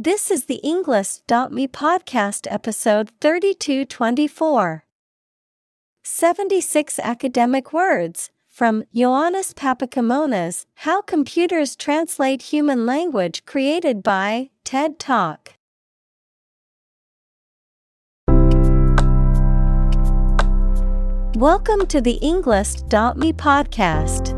This is the Englist.me podcast episode 3224. 76 academic words from Ioannis Papachimonas How Computers Translate Human Language created by TED Talk. Welcome to the Englist.me podcast.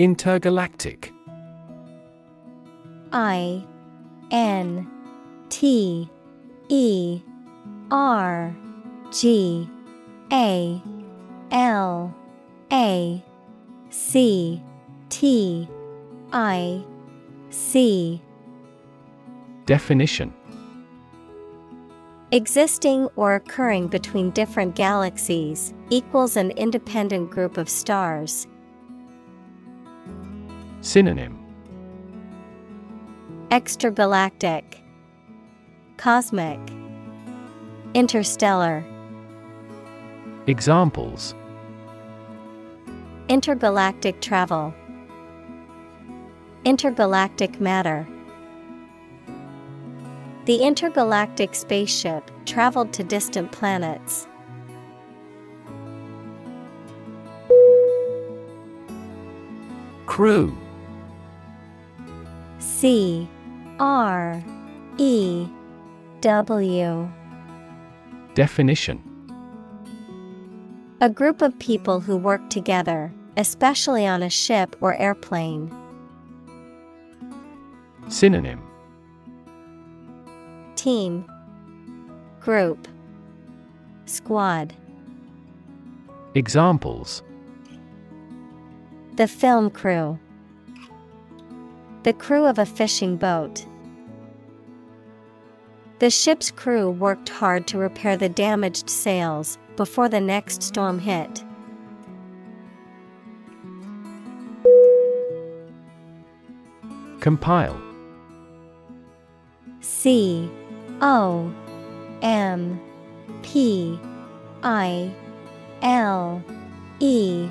Intergalactic. I N T E R G A L A C T I C. Definition. Existing or occurring between different galaxies equals an independent group of stars. Synonym Extragalactic, Cosmic, Interstellar. Examples Intergalactic travel, Intergalactic matter. The intergalactic spaceship traveled to distant planets. Crew C R E W. Definition. A group of people who work together, especially on a ship or airplane. Synonym. Team. Group. Squad. Examples. The film crew The crew of a fishing boat. The ship's crew worked hard to repair the damaged sails before the next storm hit. Compile C O M P I L E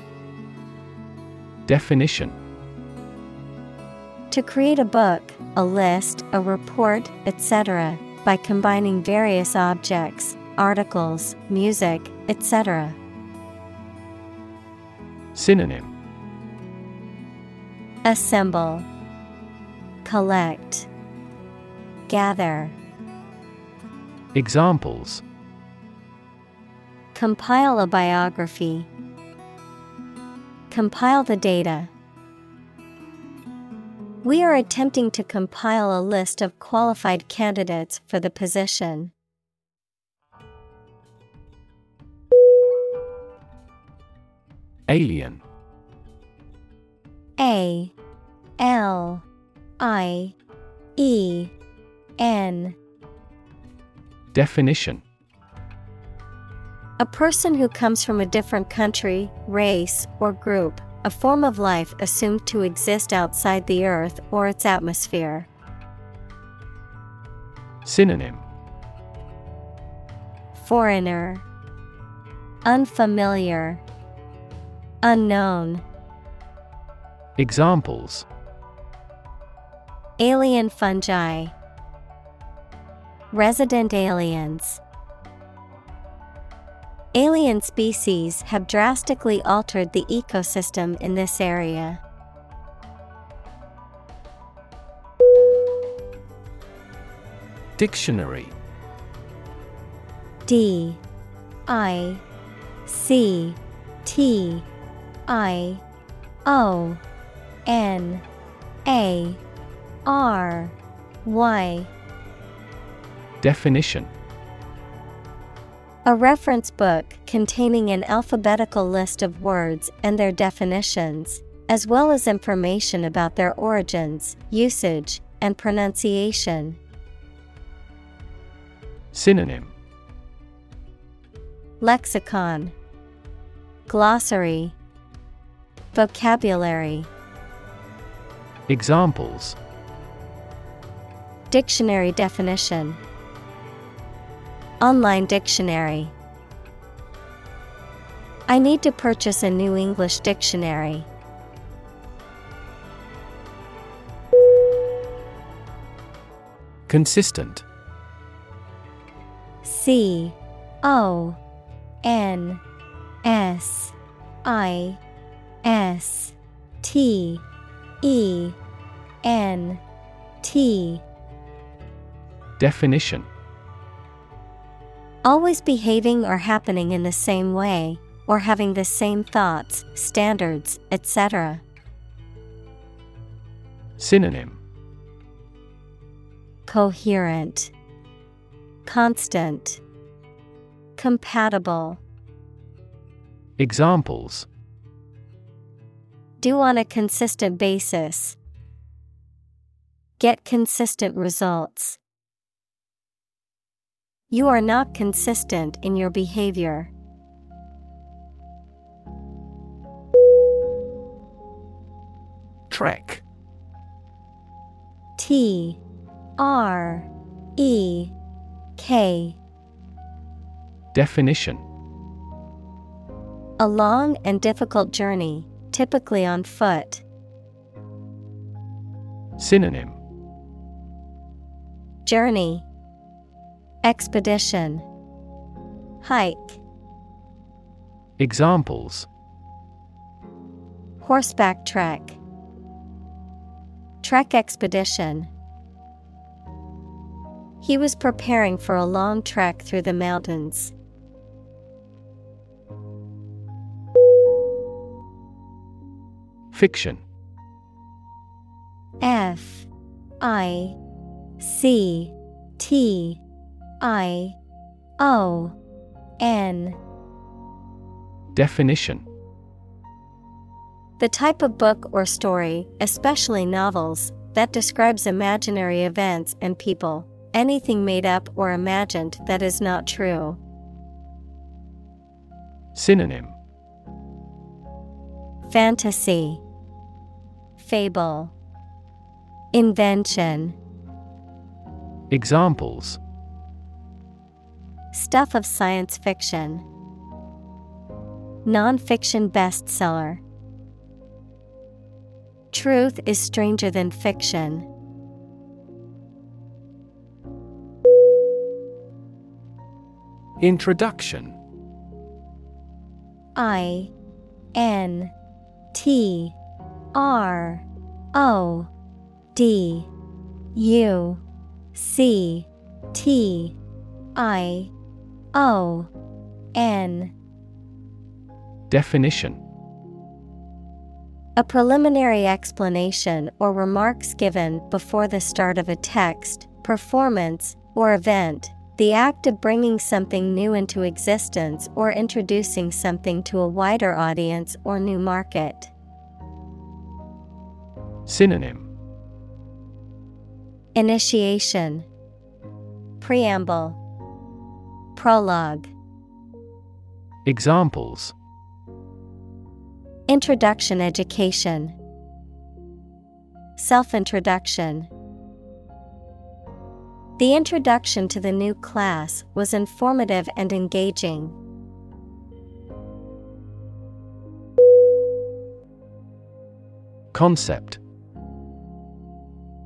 Definition To create a book, a list, a report, etc., by combining various objects, articles, music, etc. Synonym Assemble, Collect, Gather, Examples Compile a biography, Compile the data. We are attempting to compile a list of qualified candidates for the position. Alien. A. L. I. E. N. Definition. A person who comes from a different country, race, or group, a form of life assumed to exist outside the Earth or its atmosphere. Synonym. Foreigner, Unfamiliar, Unknown, Examples. Alien fungi, Resident aliens. Alien species have drastically altered the ecosystem in this area. Dictionary. D I C T I O N A R Y. Definition A reference book containing an alphabetical list of words and their definitions, as well as information about their origins, usage, and pronunciation. Synonym. Lexicon. Glossary. Vocabulary. Examples. Dictionary definition Online dictionary. I need to purchase a new English dictionary. Consistent. C O N S I S T E N T. Definition Always behaving or happening in the same way, or having the same thoughts, standards, etc. Synonym Coherent, Constant, Compatible. Examples Do on a consistent basis. Get consistent results. You are not consistent in your behavior. Trek. T R E K. Definition. A long and difficult journey, typically on foot. Synonym. Journey Expedition. Hike. Examples. Horseback trek. Trek expedition. He was preparing for a long trek through the mountains. Fiction. F I C T I O N. Definition. The type of book or story, especially novels, that describes imaginary events and people, anything made up or imagined that is not true. Synonym. Fantasy. Fable. Invention. Examples Stuff of science fiction. Nonfiction bestseller. Truth is stranger than fiction. Introduction. I N T R O D U C T I O N. Definition. A preliminary explanation or remarks given before the start of a text, performance, or event. The act of bringing something new into existence or introducing something to a wider audience or new market. Synonym. Initiation. Preamble Prologue. Examples. Introduction Education. Self Introduction The introduction to the new class was informative and engaging. Concept.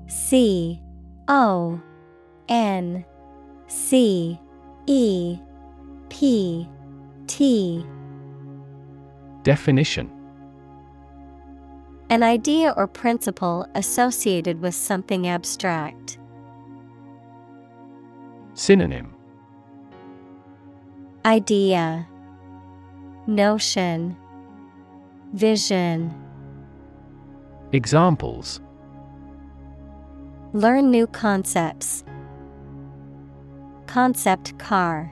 C O N C E P T Definition An idea or principle associated with something abstract. Synonym Idea, Notion, Vision. Examples Learn new concepts. Concept car.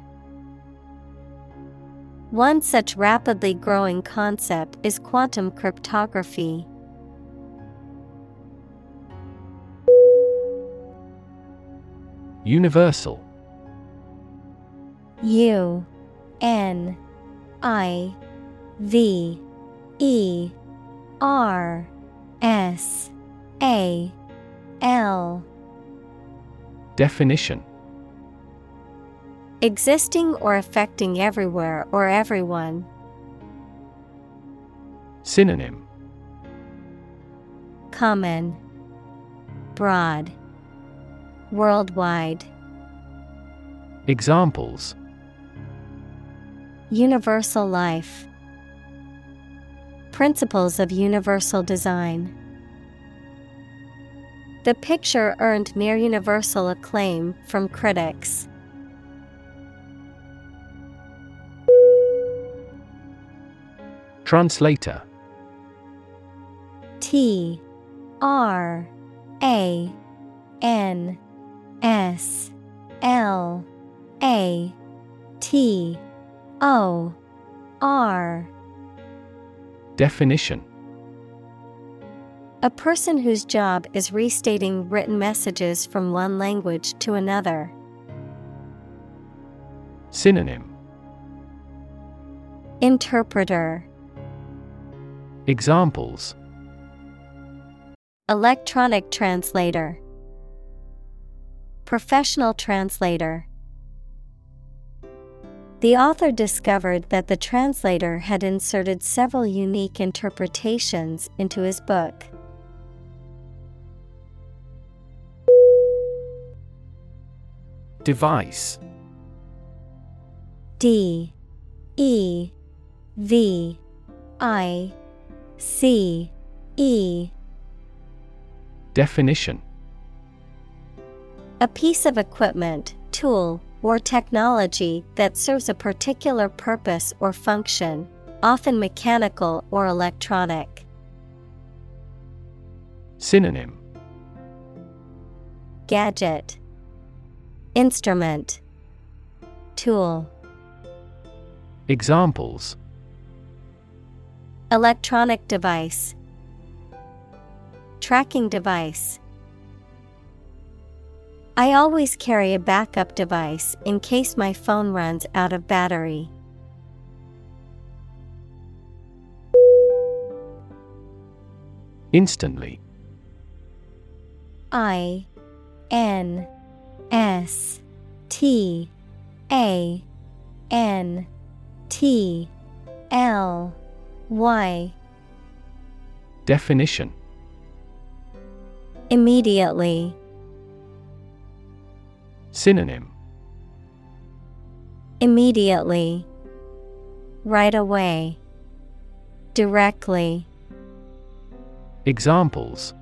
One such rapidly growing concept is quantum cryptography. Universal U N I V E R S A L Definition Existing or affecting everywhere or everyone. Synonym. Common. Broad. Worldwide. Examples. Universal life. Principles of universal design. The picture earned near universal acclaim from critics. Translator. T R A N S L A T O R. Definition. A person whose job is restating written messages from one language to another. Synonym. Interpreter Examples. Electronic translator. Professional translator. The author discovered that the translator had inserted several unique interpretations into his book. Device. D. E. V. I C E. Definition. A piece of equipment, tool, or technology that serves a particular purpose or function, often mechanical or electronic. Synonym. Gadget. Instrument. Tool. Examples Electronic device. Tracking device. I always carry a backup device in case my phone runs out of battery. Instantly. I N S T A N T L Y Definition. Immediately. Synonym. Immediately. Right away. Directly. Examples.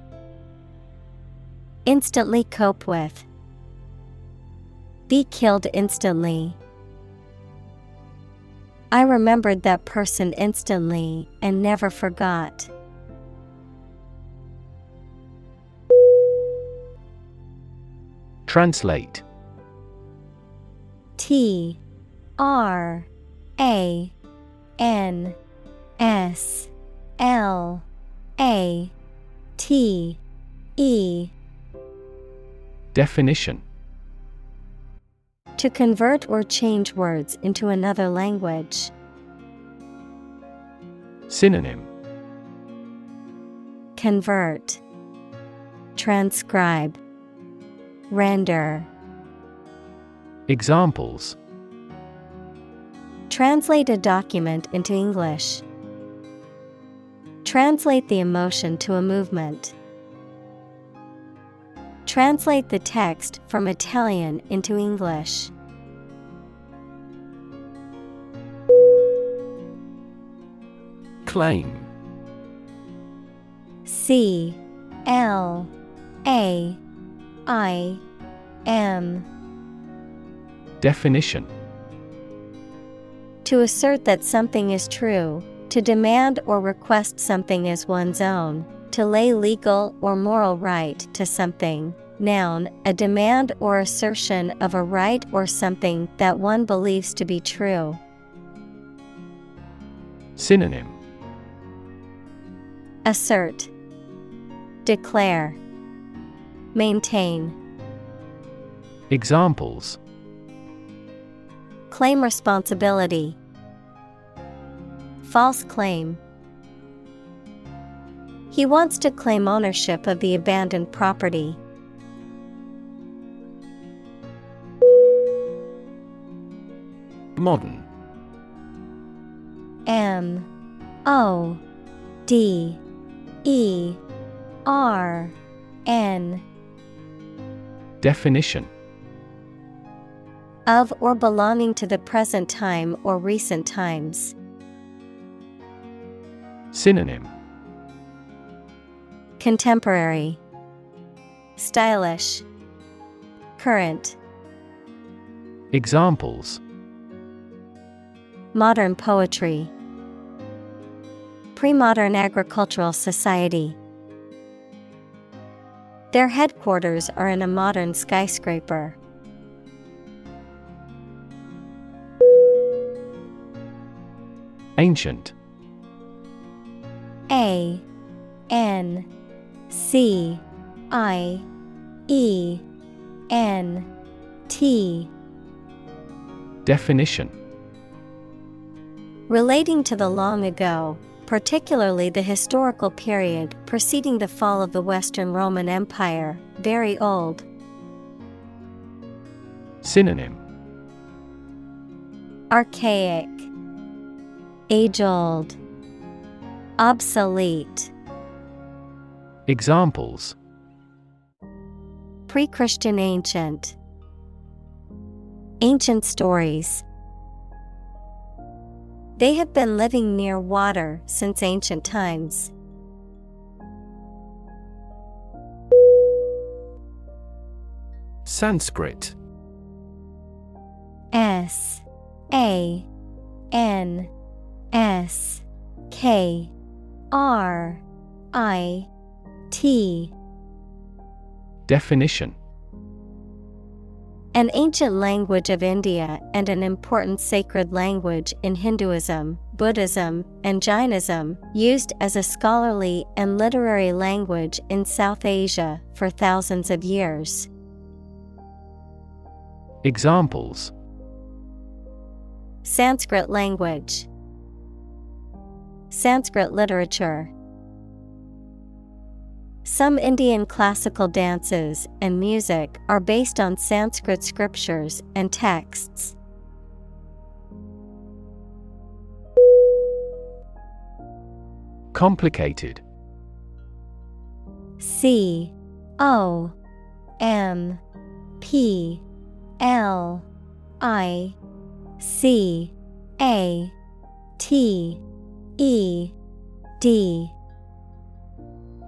Instantly cope with. Be killed instantly I remembered that person instantly and never forgot. Translate. T R A N S L A T E. Definition To convert or change words into another language. Synonym Convert Transcribe Render Examples Translate a document into English. Translate the emotion to a movement. Translate the text from Italian into English. Claim. C L A I M. Definition. To assert that something is true, to demand or request something as one's own, to lay legal or moral right to something. Noun, a demand or assertion of a right or something that one believes to be true. Synonym Assert, Declare, Maintain. Examples Claim responsibility. False claim. He wants to claim ownership of the abandoned property. Modern. M. O. D. E. R. N. Definition. Of or belonging to the present time or recent times. Synonym Contemporary. Stylish. Current. Examples. Modern poetry. Pre-modern agricultural society. Their headquarters are in a modern skyscraper. Ancient. A N C I E N T. Definition. Relating to the long ago, particularly the historical period preceding the fall of the Western Roman Empire, very old. Synonym. Archaic, Age old, Obsolete. Examples. Pre Christian ancient. Ancient stories. They have been living near water since ancient times. Sanskrit. S. A. N. S. K. R. I T Definition An ancient language of India and an important sacred language in Hinduism, Buddhism, and Jainism, used as a scholarly and literary language in South Asia for thousands of years. Examples Sanskrit language, Sanskrit literature. Some Indian classical dances and music are based on Sanskrit scriptures and texts. Complicated C O M P L I C A T E D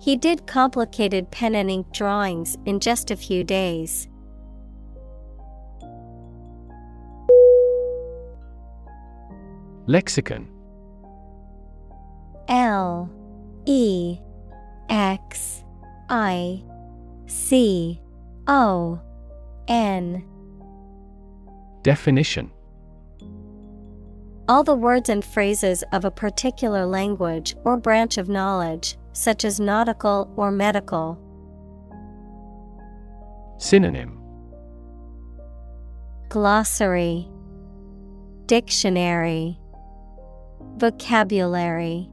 He did complicated pen and ink drawings in just a few days. Lexicon. L. E. X. I. C. O. N. Definition. All the words and phrases of a particular language or branch of knowledge, such as nautical or medical. Synonym Glossary Dictionary Vocabulary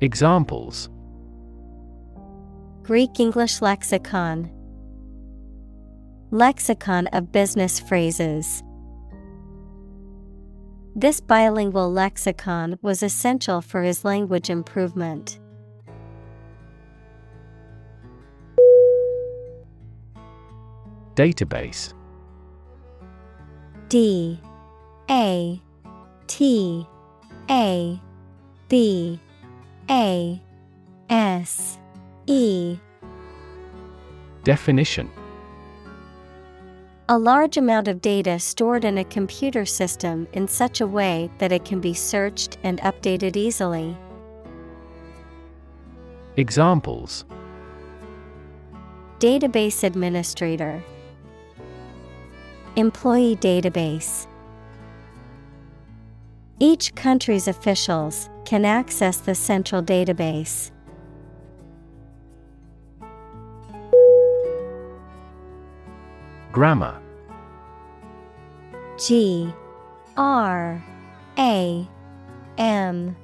Examples Greek English lexicon Lexicon of business phrases. This bilingual lexicon was essential for his language improvement. Database. D A T A B A S E. Definition. A large amount of data stored in a computer system in such a way that it can be searched and updated easily. Examples. Database Administrator Employee Database. Each country's officials can access the central database. Grammar. G R A M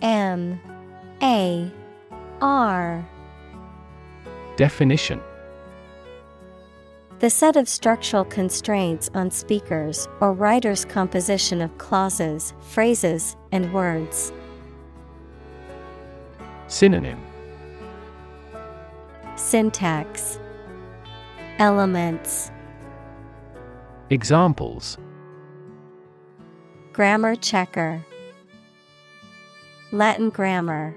M A R. Definition The set of structural constraints on speakers or writers' composition of clauses, phrases, and words. Synonym. Syntax. Elements. Examples. Grammar checker. Latin grammar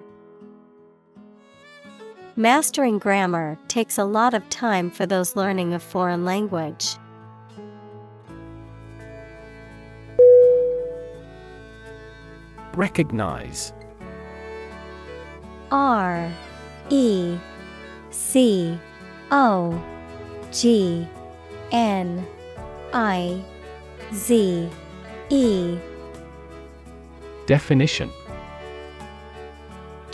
Mastering grammar takes a lot of time for those learning a foreign language. Recognize. R E C O G N I Z E. Definition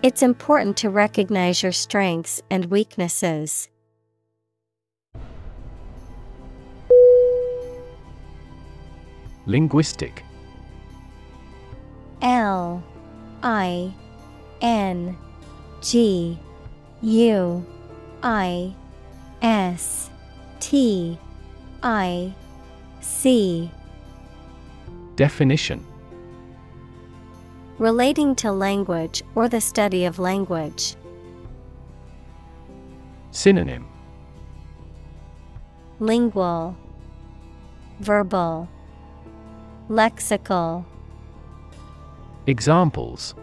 It's important to recognize your strengths and weaknesses. Linguistic. L I N G U I S T I C. Definition Relating to language or the study of language. Synonym Lingual, Verbal, Lexical. Examples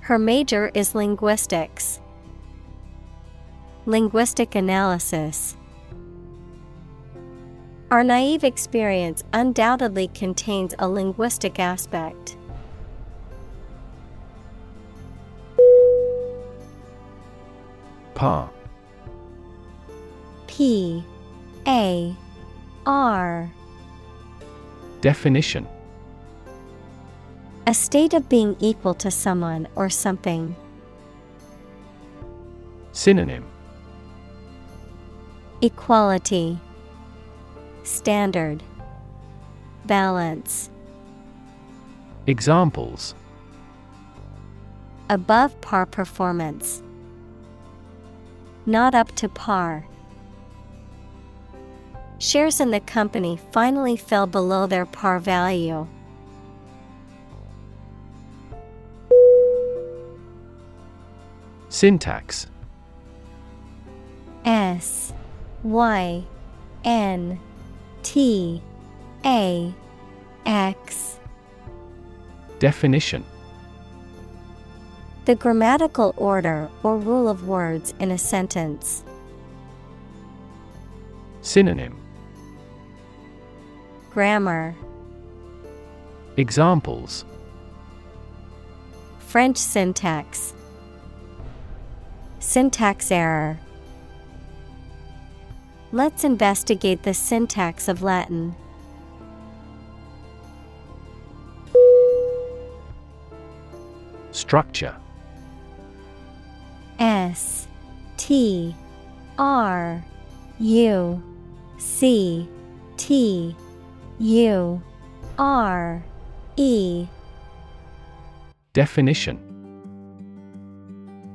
Her major is linguistics. Linguistic analysis. Our naive experience undoubtedly contains a linguistic aspect. Par P A R Definition A state of being equal to someone or something. Synonym Equality, Standard, Balance. Examples Above par performance. Not up to par. Shares in the company finally fell below their par value. Syntax S Y N T A X Definition The grammatical order or rule of words in a sentence. Synonym. Grammar. Examples. French syntax. Syntax error. Let's investigate the syntax of Latin. Structure S T R U C T U R E. Definition.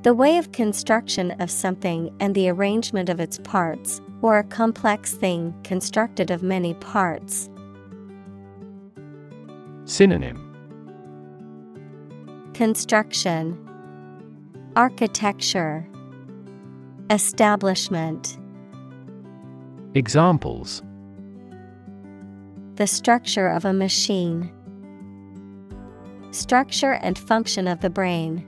The way of construction of something and the arrangement of its parts, or a complex thing constructed of many parts. Synonym. Construction Architecture Establishment Examples The structure of a machine. Structure and function of the brain.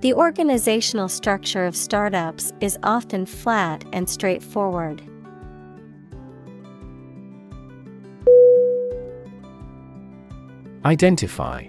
The organizational structure of startups is often flat and straightforward. Identify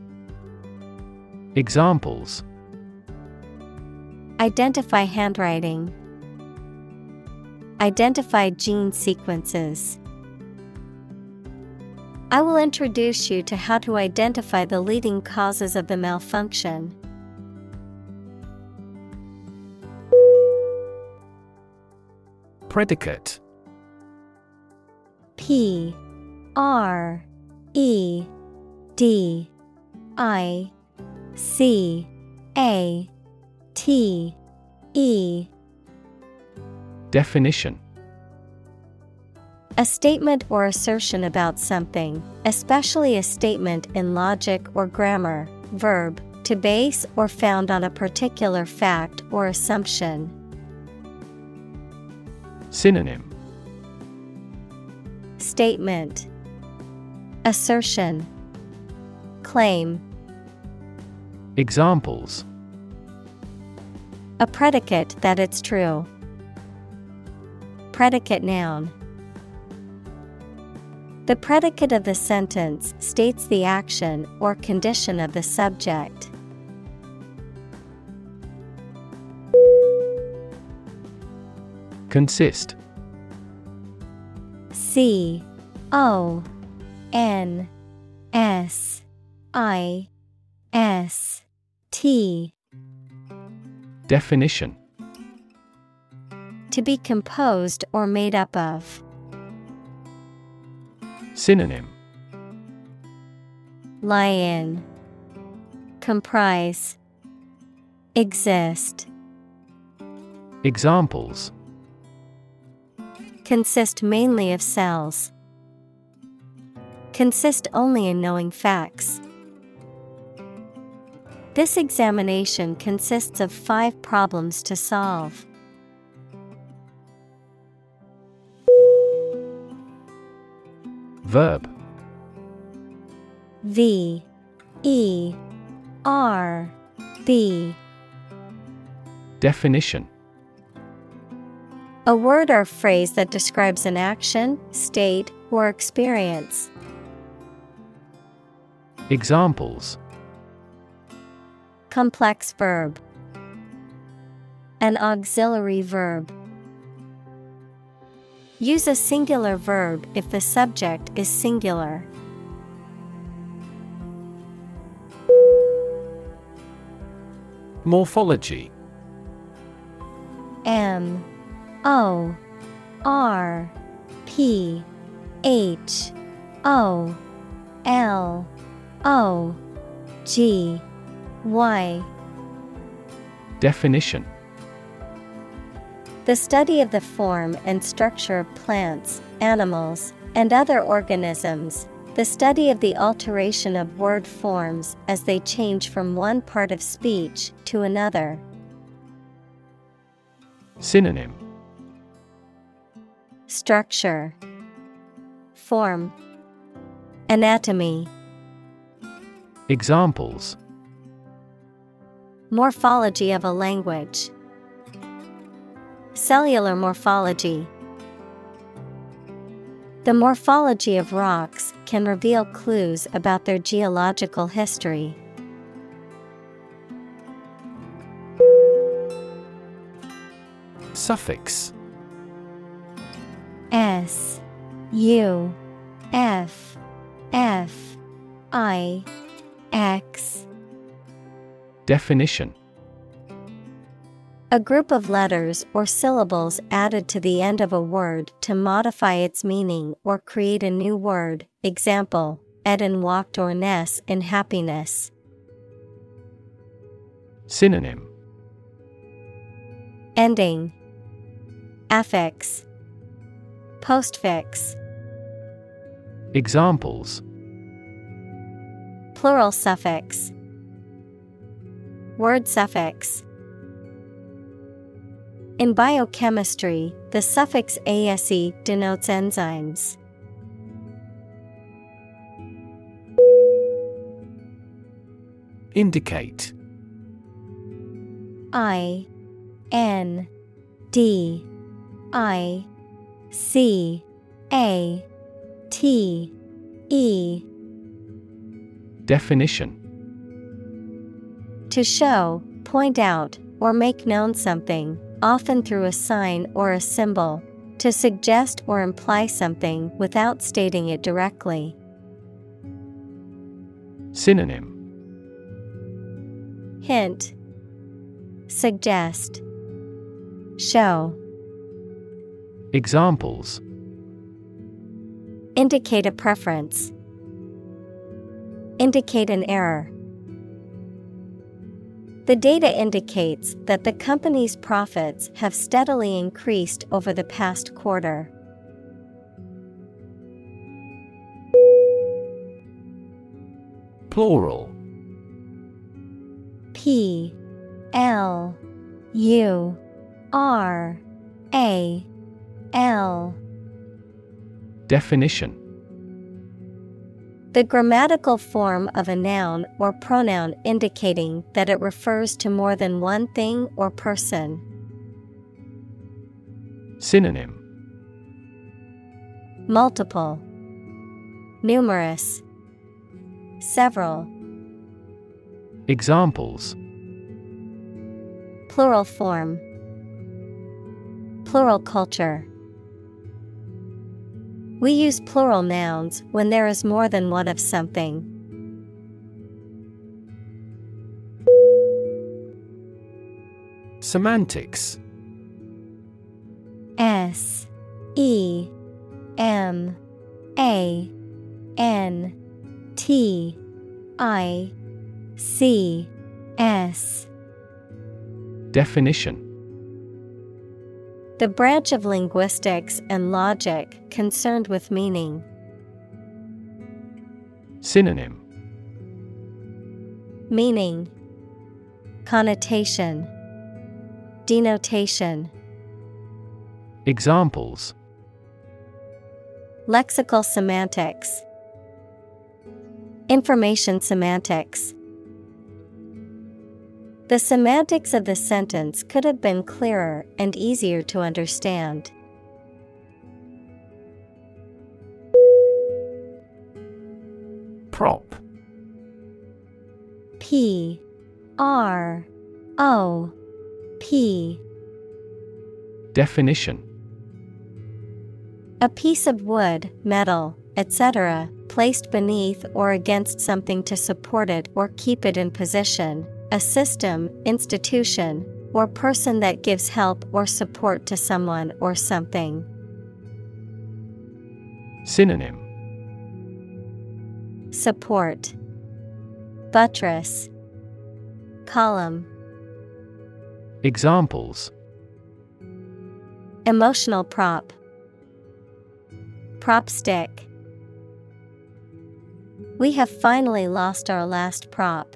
Examples Identify handwriting. Identify gene sequences. I will introduce you to how to identify the leading causes of the malfunction. Predicate P R E D I C A T E. Definition. A statement or assertion about something, especially a statement in logic or grammar, verb, to base or found on a particular fact or assumption. Synonym. Statement. Assertion. Claim Examples A predicate that it's true. Predicate noun. The predicate of the sentence states the action or condition of the subject. Consist C O N S I S T Definition To be composed or made up of. Synonym Lie in. Comprise. Exist. Examples Consist mainly of cells. Consist only in knowing facts. This examination consists of five problems to solve. Verb V E R B Definition A word or phrase that describes an action, state, or experience. Examples Complex verb. An auxiliary verb. Use a singular verb if the subject is singular. Morphology M O R P H O L O G Y Definition The study of the form and structure of plants, animals, and other organisms. The study of the alteration of word forms as they change from one part of speech to another. Synonym Structure, Form, Anatomy. Examples Morphology of a language, Cellular morphology. The morphology of rocks can reveal clues about their geological history. Suffix S U F F I X Definition. A group of letters or syllables added to the end of a word to modify its meaning or create a new word. Example Eden walked or Ness in happiness. Synonym. Ending. Affix. Postfix. Examples. Plural suffix Word suffix. In biochemistry, the suffix ase denotes enzymes. Indicate. I N D I C A T E. Definition To show, point out, or make known something, often through a sign or a symbol, to suggest or imply something without stating it directly. Synonym Hint Suggest Show Examples Indicate a preference. Indicate an error. The data indicates that the company's profits have steadily increased over the past quarter. Plural. P. L. U. R. A. L. Definition The grammatical form of a noun or pronoun indicating that it refers to more than one thing or person. Synonym Multiple, Numerous, Several. Examples Plural form, Plural culture. We use plural nouns when there is more than one of something. Semantics. S E M A N T I C S. Definition The branch of linguistics and logic concerned with meaning. Synonym. Meaning. Connotation. Denotation. Examples. Lexical semantics. Information semantics The semantics of the sentence could have been clearer and easier to understand. Prop. P. R. O. P. Definition. A piece of wood, metal, etc., placed beneath or against something to support it or keep it in position, a system, institution, or person that gives help or support to someone or something. Synonym. Support. Buttress. Column. Examples. Emotional prop. Prop stick. We have finally lost our last prop.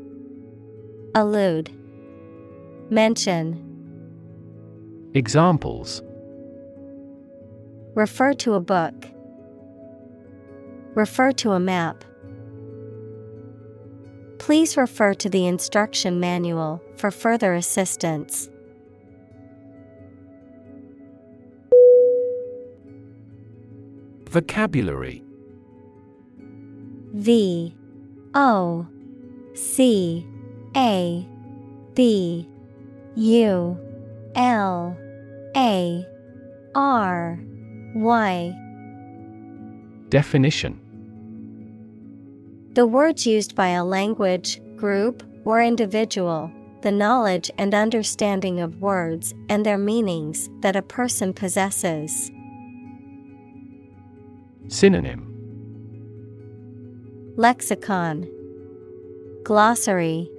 Allude Mention Examples Refer to a book. Refer to a map. Please refer to the instruction manual for further assistance. Vocabulary V O C A B U L A R Y. Definition. The words used by a language, group, or individual, the knowledge and understanding of words and their meanings that a person possesses. Synonym. Lexicon. Glossary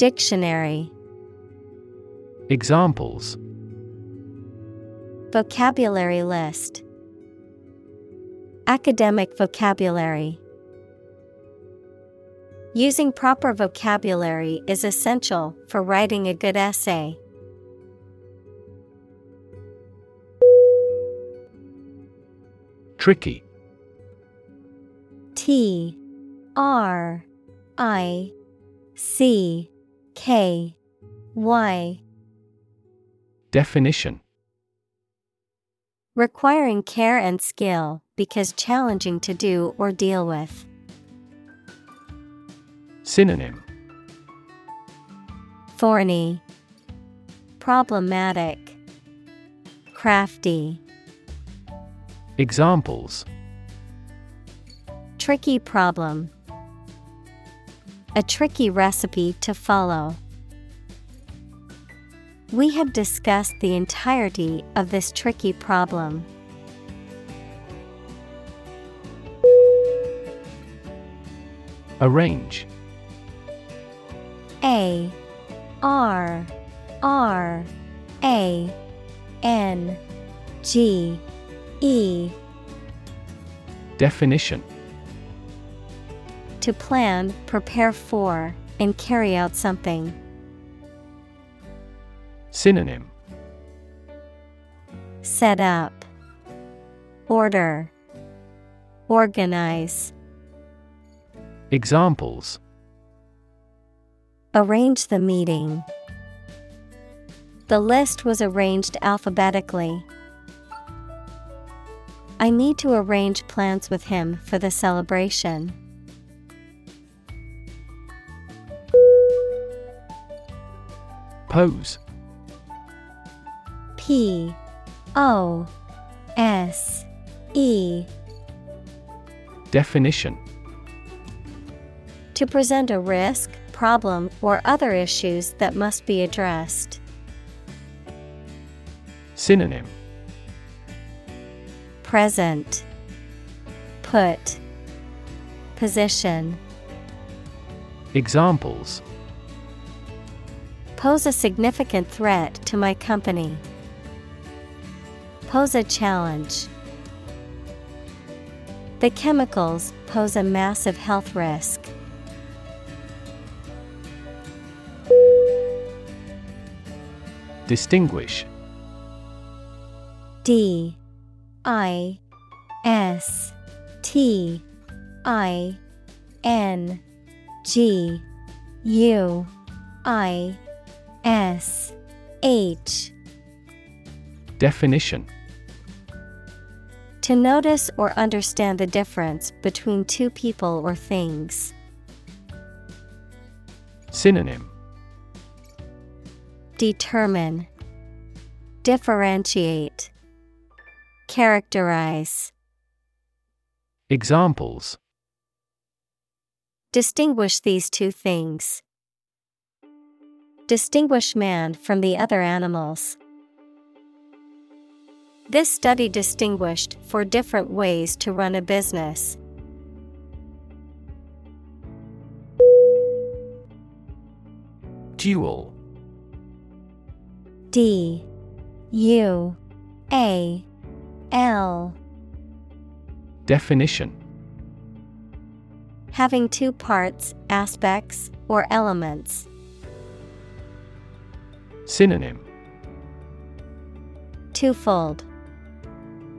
Dictionary. Examples. Vocabulary list. Academic vocabulary. Using proper vocabulary is essential for writing a good essay. Tricky. T R I C K Y Definition Requiring care and skill because challenging to do or deal with. Synonym Thorny, Problematic, Crafty. Examples Tricky problem. A tricky recipe to follow. We have discussed the entirety of this tricky problem. Arrange A R R A N G E Definition To plan, prepare for, and carry out something. Synonym Set up, Order, Organize. Examples Arrange the meeting. The list was arranged alphabetically. I need to arrange plans with him for the celebration. Pose. P O S E. Definition. To present a risk, problem, or other issues that must be addressed. Synonym. Present. Put. Position. Examples Pose a significant threat to my company. Pose a challenge. The chemicals pose a massive health risk. Distinguish. D. I. S. T. I. N. G. U. I S H. Definition. To notice or understand the difference between two people or things. Synonym. Determine. Differentiate. Characterize. Examples. Distinguish these two things. Distinguish man from the other animals. This study distinguished four different ways to run a business. Dual D U A L Definition Having two parts, aspects, or elements. Synonym. Twofold.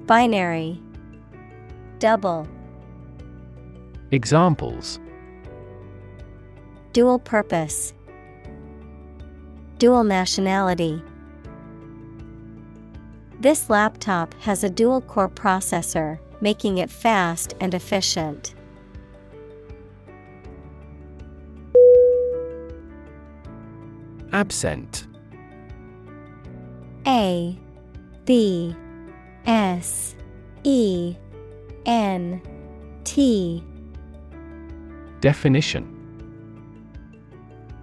Binary. Double. Examples. Dual purpose. Dual nationality. This laptop has a dual core processor, making it fast and efficient. Absent A B S E N T Definition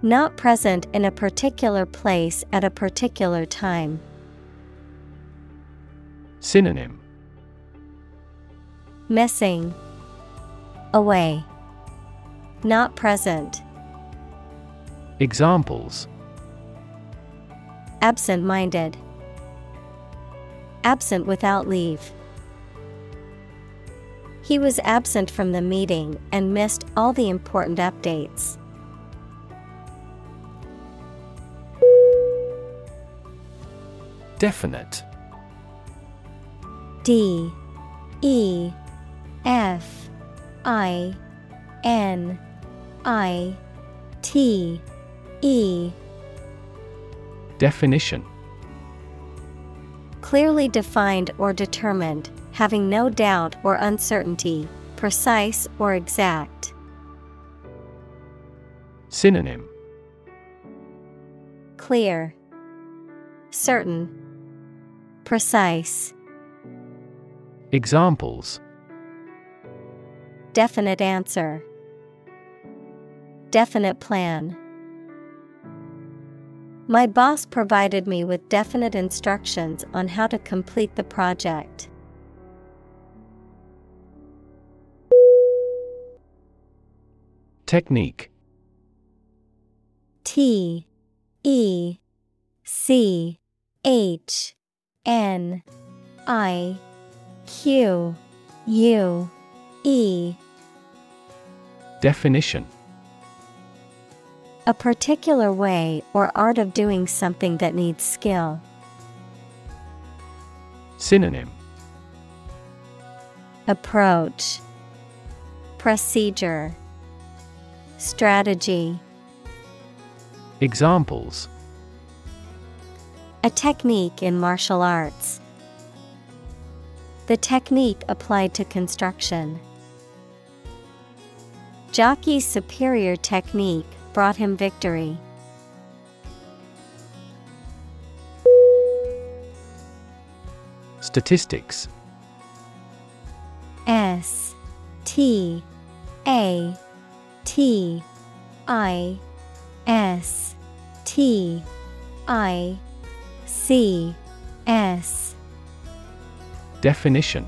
Not present in a particular place at a particular time. Synonym Missing. Away. Not present. Examples Absent minded. Absent without leave. He was absent from the meeting and missed all the important updates. Definite D E F I N I T E Definition Clearly defined or determined, having no doubt or uncertainty, precise or exact. Synonym Clear, certain, precise. Examples Definite answer. Definite plan. My boss provided me with definite instructions on how to complete the project. Technique. T E C H N I Q U E. Definition A particular way or art of doing something that needs skill. Synonym Approach Procedure Strategy Examples A technique in martial arts. The technique applied to construction. Jockey's superior technique brought him victory. Statistics. S T A T I S T I C S. Definition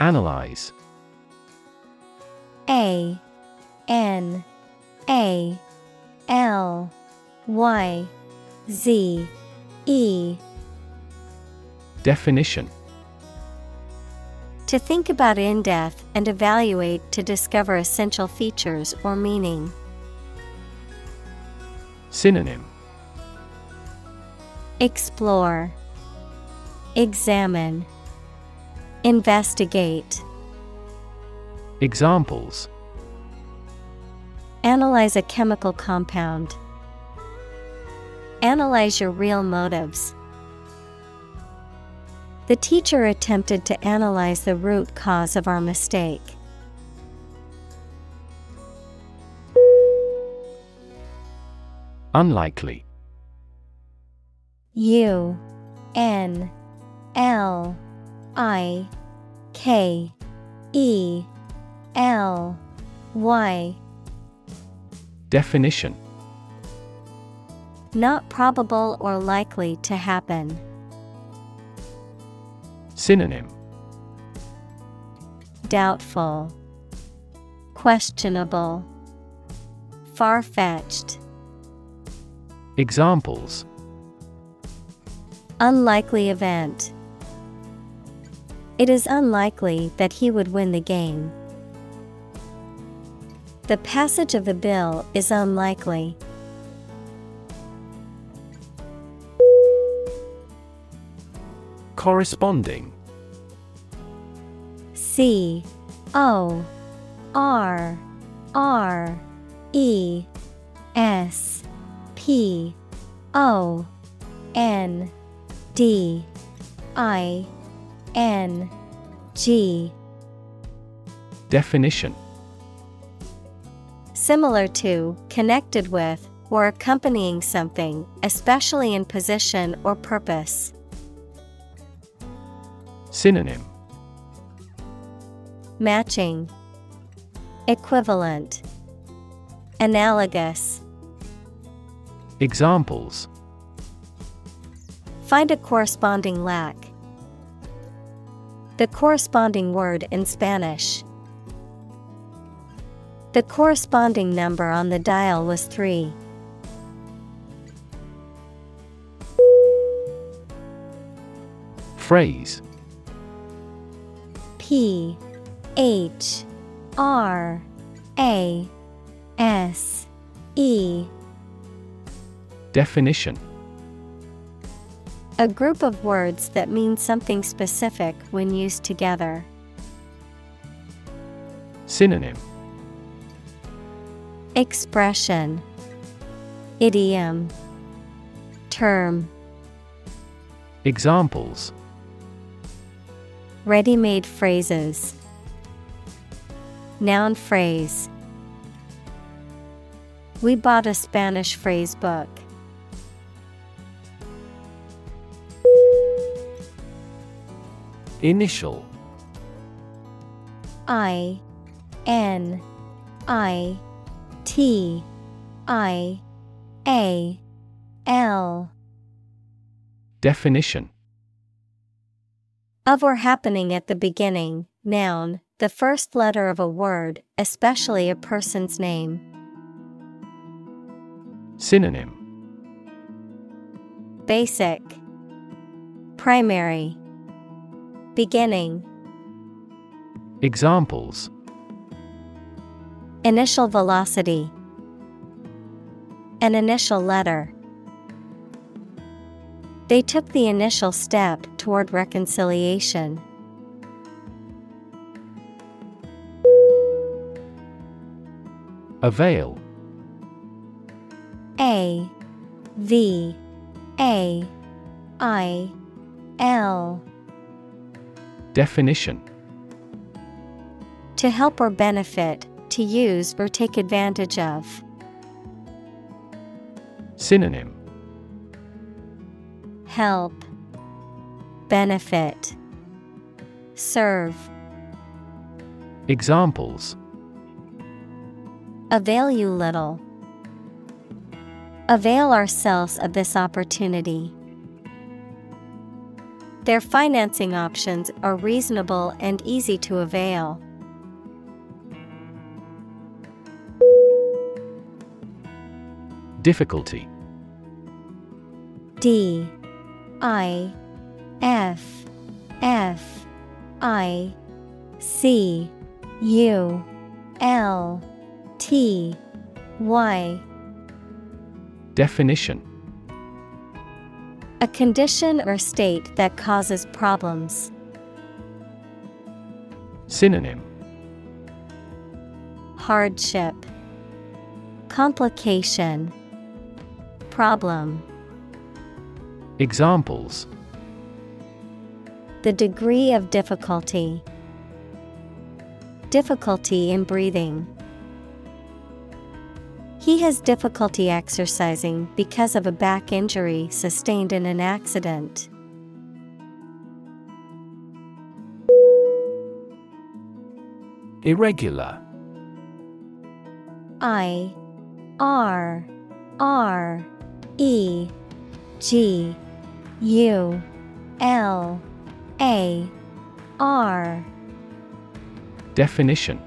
Analyze. A N A L Y Z E. Definition. To think about in depth and evaluate to discover essential features or meaning. Synonym. Explore, Examine, Investigate. Examples Analyze a chemical compound. Analyze your real motives. The teacher attempted to analyze the root cause of our mistake. Unlikely. U N L I K E L Y. Definition Not probable or likely to happen. Synonym Doubtful, Questionable, Far fetched. Examples Unlikely event. It is unlikely that he would win the game. The passage of the bill is unlikely. Corresponding C O R R E S P O N D I N G Definition Similar to, connected with, or accompanying something, especially in position or purpose. Synonym Matching, Equivalent, Analogous. Examples Find a corresponding lack. The corresponding word in Spanish. The corresponding number on the dial was 3. Phrase P H R A S E Definition A group of words that mean something specific when used together. Synonym. Expression. Idiom. Term. Examples. Ready made phrases. Noun phrase. We bought a Spanish phrase book. Initial. I N I T I A L. Definition. Of or happening at the beginning, noun, the first letter of a word, especially a person's name. Synonym. Basic, Primary, Beginning, Examples. Initial velocity, An initial letter. They took the initial step toward reconciliation. Avail A. V. A. I. L Definition To help or benefit, to use or take advantage of. Synonym Help, Benefit, Serve. Examples Avail you little. Avail ourselves of this opportunity. Their financing options are reasonable and easy to avail. Difficulty. D. I. F. F. I. C. U. L. T. Y. Definition A condition or state that causes problems. Synonym Hardship, Complication Problem Examples The degree of difficulty. Difficulty in breathing. He has difficulty exercising because of a back injury sustained in an accident. Irregular. I R R E G U L A R. Definition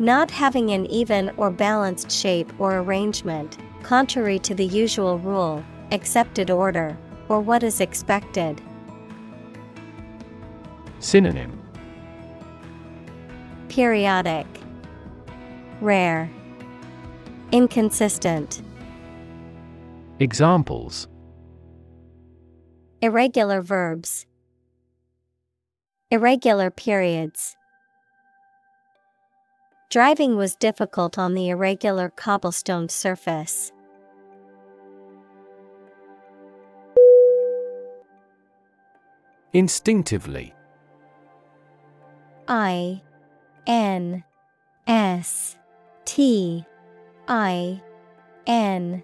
Not having an even or balanced shape or arrangement, contrary to the usual rule, accepted order, or what is expected. Synonym. Periodic. Rare. Inconsistent. Examples. Irregular verbs. Irregular periods Driving was difficult on the irregular cobblestone surface. Instinctively. I N S T I N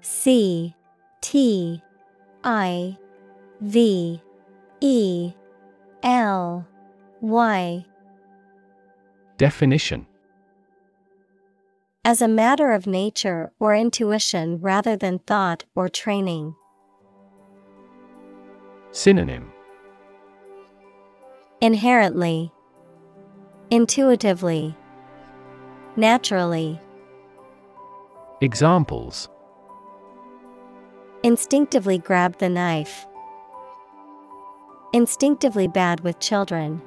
C T I V E L Y. Definition As a matter of nature or intuition rather than thought or training. Synonym Inherently, Intuitively, Naturally, Examples instinctively grab the knife. Instinctively bad with children.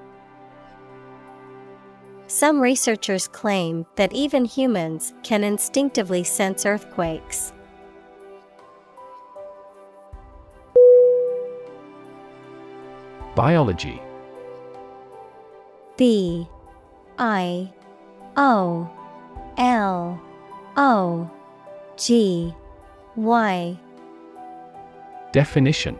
Some researchers claim that even humans can instinctively sense earthquakes. Biology. B I O L O G Y. Definition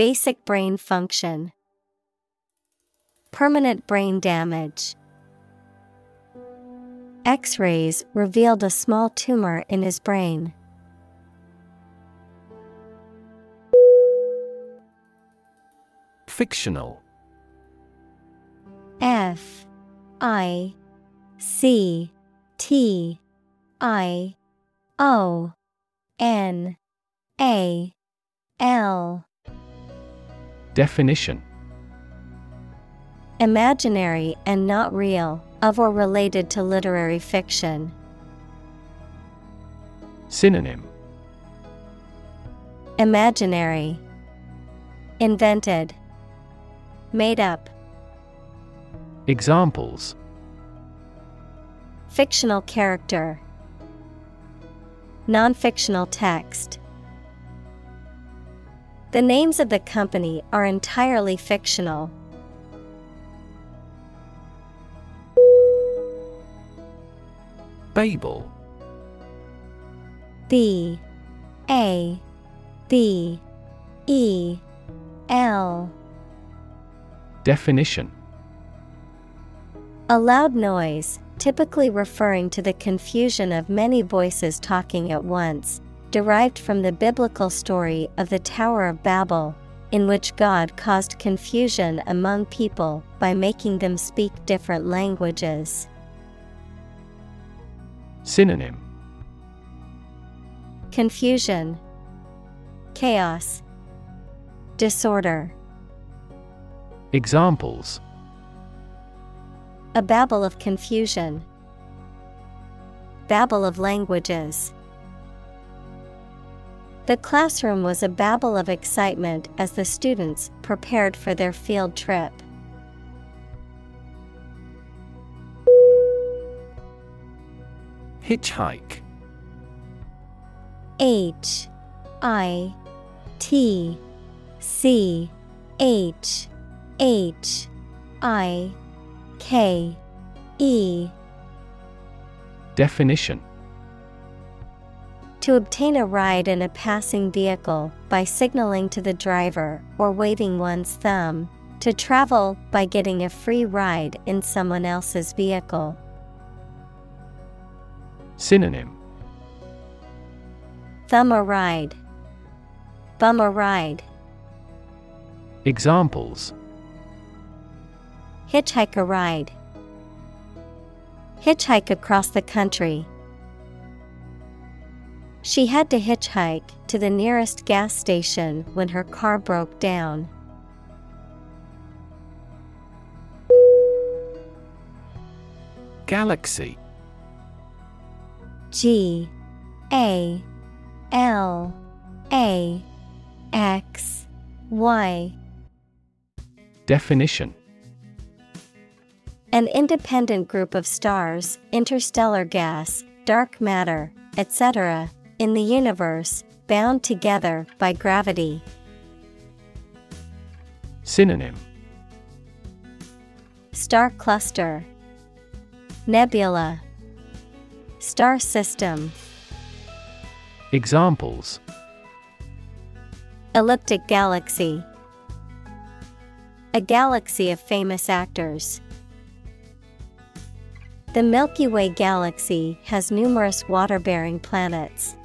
Basic brain function, Permanent brain damage. X rays revealed a small tumor in his brain. Fictional F I C T I O N A L Definition. Imaginary and not real, of or related to literary fiction. Synonym. Imaginary, Invented, Made up, Examples. Fictional character, Non-fictional text. The names of the company are entirely fictional. Babel. B A B E L. Definition. A loud noise, typically referring to the confusion of many voices talking at once, derived from the biblical story of the Tower of Babel, in which God caused confusion among people by making them speak different languages. Synonym Confusion, Chaos, Disorder. Examples A babel of confusion, Babel of languages. The classroom was a babel of excitement as the students prepared for their field trip. Hitchhike. H I T C H H I K E. Definition To obtain a ride in a passing vehicle by signaling to the driver or waving one's thumb, to travel by getting a free ride in someone else's vehicle. Synonym. Thumb a ride, bum a ride, Examples. Hitchhike a ride, hitchhike across the country. She had to hitchhike to the nearest gas station when her car broke down. Galaxy G A L A X Y Definition An independent group of stars, interstellar gas, dark matter, etc., in the universe, bound together by gravity. Synonym Star cluster, Nebula, Star system, Examples Elliptic galaxy. A galaxy of famous actors. The Milky Way galaxy has numerous water bearing planets.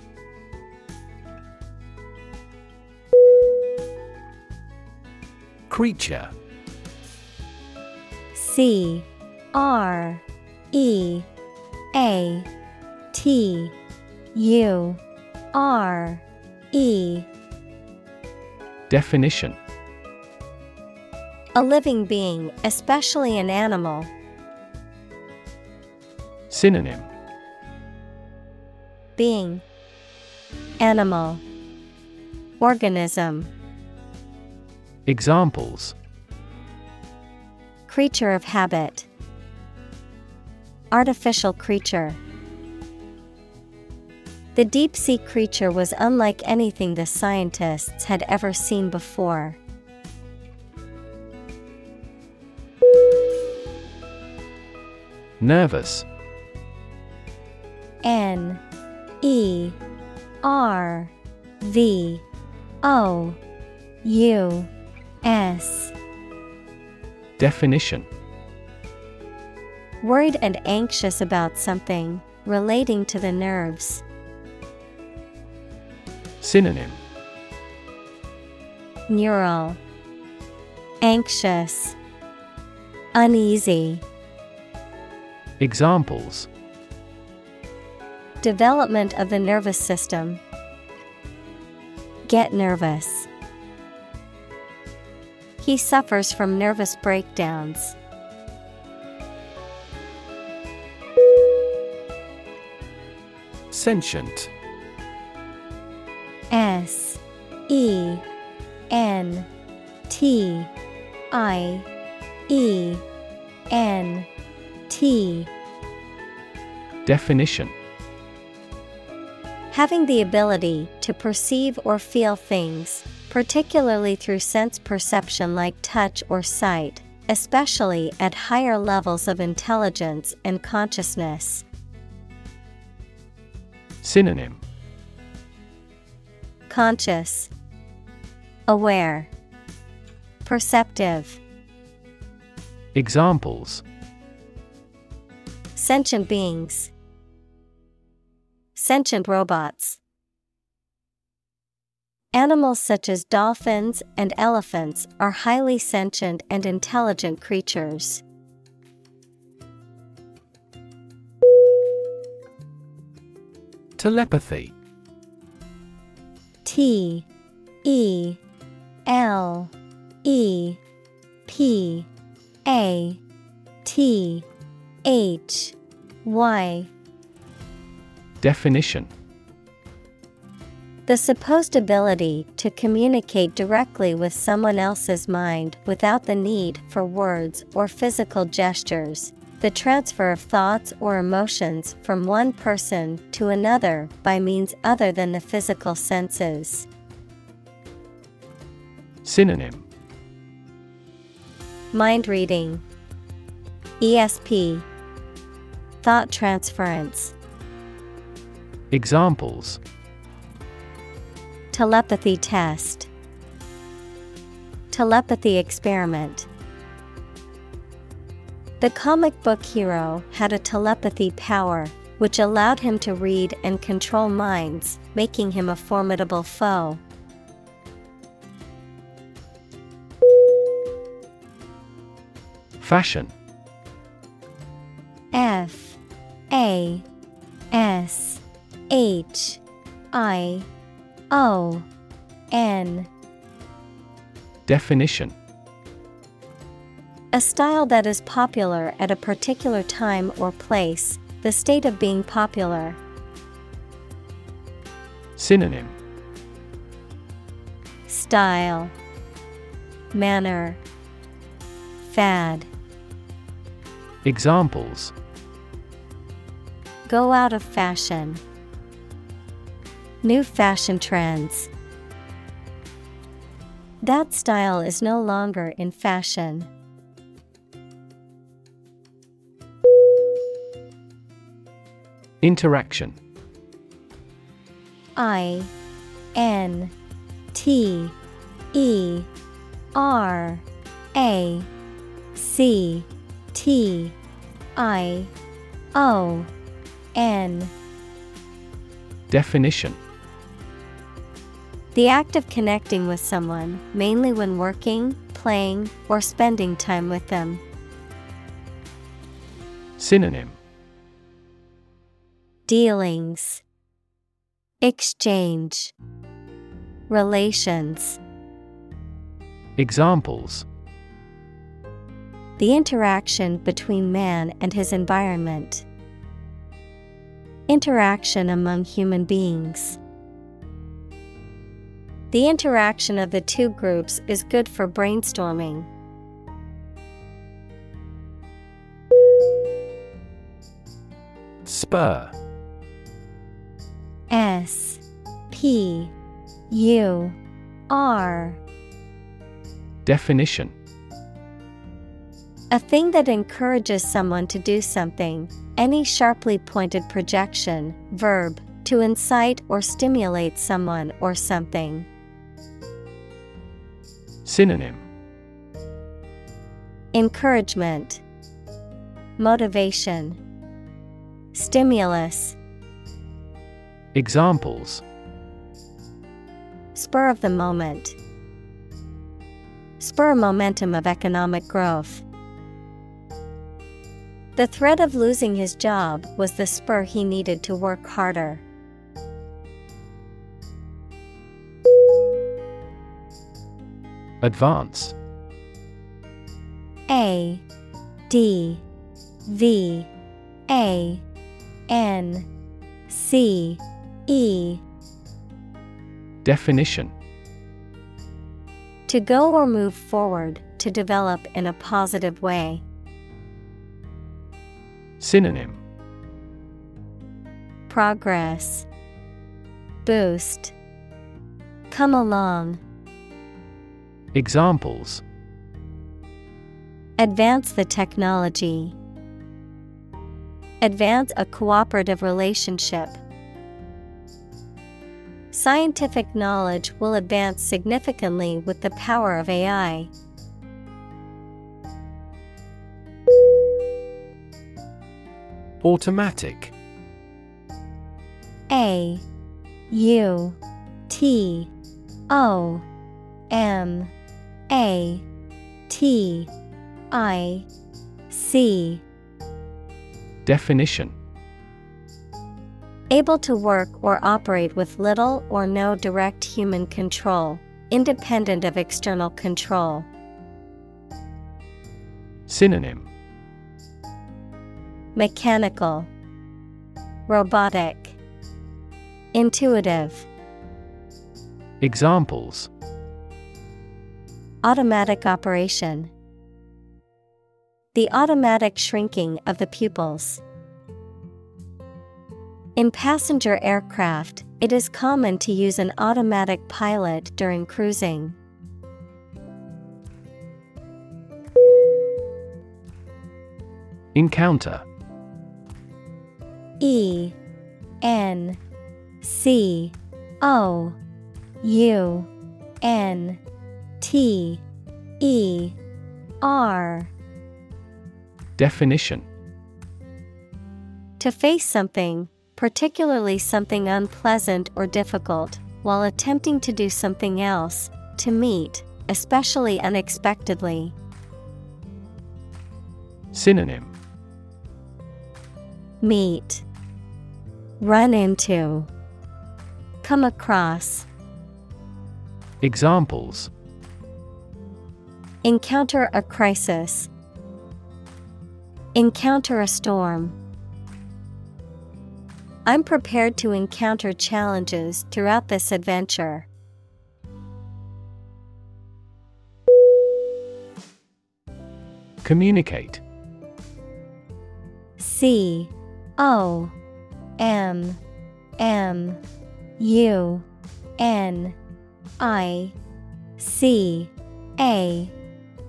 Creature. C R E A T U R E. Definition. A living being, especially an animal. Synonym. Being. Animal. Organism Examples. Creature of habit. Artificial creature. The deep sea creature was unlike anything the scientists had ever seen before. Nervous. N E R V O U S. Definition. Worried and anxious about something relating to the nerves. Synonym. Neural. Anxious. Uneasy. Examples. Development of the nervous system. Get nervous. He suffers from nervous breakdowns. Sentient. S E N T I E N T. Definition. Having the ability to perceive or feel things, particularly through sense perception like touch or sight, especially at higher levels of intelligence and consciousness. Synonym Conscious, Aware, Perceptive. Examples Sentient beings. Sentient robots. Animals such as dolphins and elephants are highly sentient and intelligent creatures. Telepathy. T E L E P A T H Y. Definition The supposed ability to communicate directly with someone else's mind without the need for words or physical gestures, the transfer of thoughts or emotions from one person to another by means other than the physical senses. Synonym. Mind reading, ESP, Thought transference, Examples Telepathy test, Telepathy experiment. The comic book hero had a telepathy power, which allowed him to read and control minds, making him a formidable foe. Fashion F A S H I O N. Definition. A style that is popular at a particular time or place, the state of being popular. Synonym. Style. Manner. Fad. Examples. Go out of fashion. New fashion trends. That style is no longer in fashion. Interaction I N T E R A C T I O N Definition The act of connecting with someone, mainly when working, playing, or spending time with them. Synonym Dealings Exchange Relations Examples The interaction between man and his environment. Interaction among human beings. The interaction of the two groups is good for brainstorming. Spur S P U R Definition A thing that encourages someone to do something, any sharply pointed projection, verb, to incite or stimulate someone or something. Synonym. Encouragement, Motivation, Stimulus, Examples. Spur of the moment, Spur momentum of economic growth. The threat of losing his job was the spur he needed to work harder. Advance. A D V A N C E. Definition. To go or move forward, to develop in a positive way. Synonym. Progress. Boost. Come along. Examples Advance the technology. Advance a cooperative relationship. Scientific knowledge will advance significantly with the power of AI. Automatic. A U T O M A T I C. Definition. Able to work or operate with little or no direct human control, independent of external control. Synonym. Mechanical, Robotic, Intuitive. Examples Automatic operation. The automatic shrinking of the pupils. In passenger aircraft, it is common to use an automatic pilot during cruising. Encounter E N C O U N T E R. Definition. To face something, particularly something unpleasant or difficult, while attempting to do something else, to meet, especially unexpectedly. Synonym. Meet, Run into, Come across. Examples Encounter a crisis. Encounter a storm. I'm prepared to encounter challenges throughout this adventure. Communicate C O M M U N I C A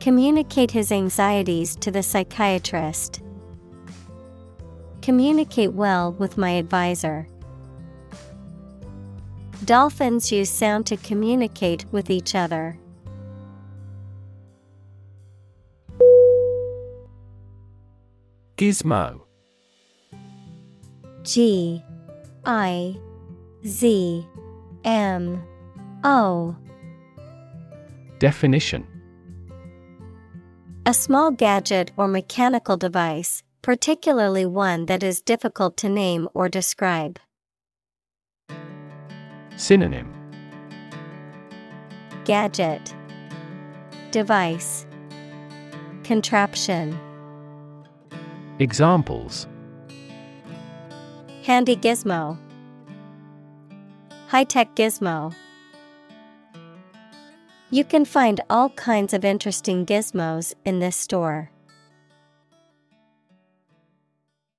Communicate his anxieties to the psychiatrist. Communicate well with my advisor. Dolphins use sound to communicate with each other. Gizmo G I Z M O Definition A small gadget or mechanical device, particularly one that is difficult to name or describe. Synonym. Gadget. Device. Contraption. Examples. Handy gizmo. High tech gizmo You can find all kinds of interesting gizmos in this store.